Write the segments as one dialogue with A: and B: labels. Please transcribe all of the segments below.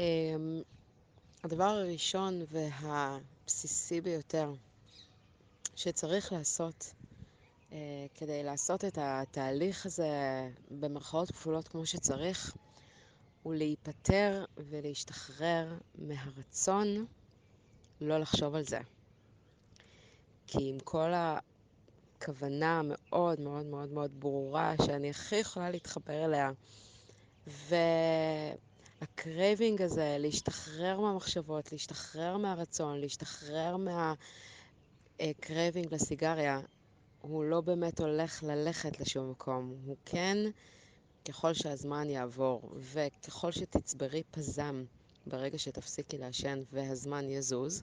A: אמ, הדבר הראשון והבסיסי ביותר שצריך לעשות uh, כדי לעשות את התהליך הזה במרכאות כפולות כמו שצריך, הוא להיפטר ולהשתחרר מהרצון לא לחשוב על זה. כי עם כל הכוונה המאוד מאוד מאוד מאוד ברורה שאני הכי יכולה להתחבר אליה, וה craving הזה, להשתחרר מהמחשבות, להשתחרר מהרצון, להשתחרר מה craving לסיגריה, הוא לא באמת הולך ללכת לשום מקום. הוא כן, ככל שהזמן יעבור, וככל שתצברי פזם ברגע שתפסיקי לעשן והזמן יזוז,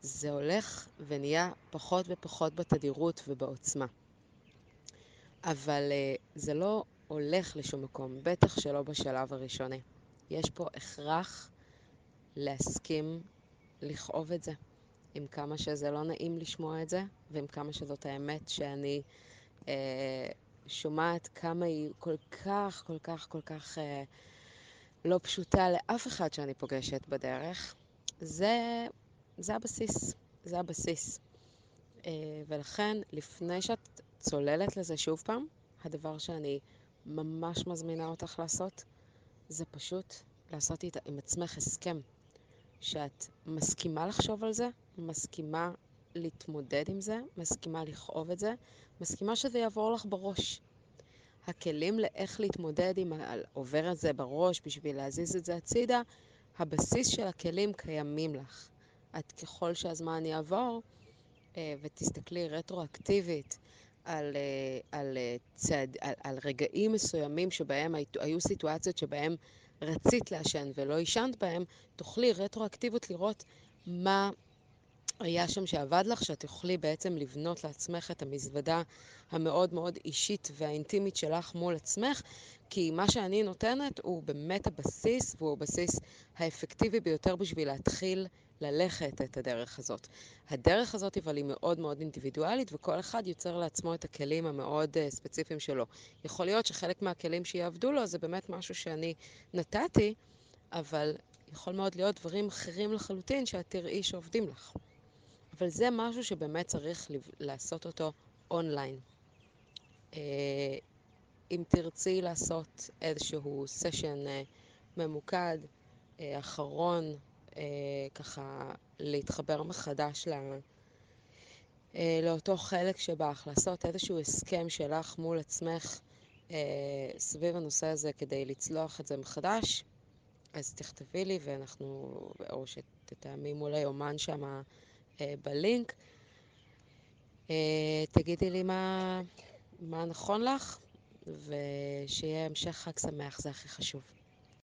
A: זה הולך ונהיה פחות ופחות בתדירות ובעוצמה. אבל uh, זה לא הולך לשום מקום, בטח שלא בשלב הראשוני. יש פה הכרח להסכים לכאוב את זה, עם כמה שזה לא נעים לשמוע את זה, ועם כמה שזאת האמת שאני אה, שומעת כמה היא כל כך, כל כך, כל כך אה, לא פשוטה לאף אחד שאני פוגשת בדרך. זה, זה הבסיס, זה הבסיס. אה, ולכן, לפני שאת צוללת לזה שוב פעם, הדבר שאני ממש מזמינה אותך לעשות, זה פשוט לעשות איתה, עם עצמך הסכם. שאת מסכימה לחשוב על זה, מסכימה להתמודד עם זה, מסכימה לכאוב את זה, מסכימה שזה יעבור לך בראש. הכלים לאיך להתמודד עם העובר את זה בראש בשביל להזיז את זה הצידה, הבסיס של הכלים קיימים לך. את ככל שהזמן יעבור, אה, ותסתכלי רטרואקטיבית על, אה, על, אה, צעד, על, על רגעים מסוימים שבהם היו סיטואציות שבהם רצית לעשן ולא עישנת בהם, תוכלי רטרואקטיבית לראות מה היה שם שעבד לך, שאת תוכלי בעצם לבנות לעצמך את המזוודה המאוד מאוד אישית והאינטימית שלך מול עצמך, כי מה שאני נותנת הוא באמת הבסיס, והוא הבסיס האפקטיבי ביותר בשביל להתחיל ללכת את הדרך הזאת. הדרך הזאת אבל היא מאוד מאוד אינדיבידואלית, וכל אחד יוצר לעצמו את הכלים המאוד uh, ספציפיים שלו. יכול להיות שחלק מהכלים שיעבדו לו זה באמת משהו שאני נתתי, אבל יכול מאוד להיות דברים אחרים לחלוטין שאת תראי שעובדים לך. אבל זה משהו שבאמת צריך לעשות אותו אונליין. Uh, אם תרצי לעשות איזשהו סשן uh, ממוקד, uh, אחרון, ככה להתחבר מחדש ל... לאותו חלק שבך, לעשות איזשהו הסכם שלך מול עצמך uh, סביב הנושא הזה כדי לצלוח את זה מחדש, אז תכתבי לי ואנחנו, או שתתאמי מול היומן uh, בלינק. Uh, תגידי לי מה, מה נכון לך, ושיהיה המשך חג שמח, זה הכי חשוב.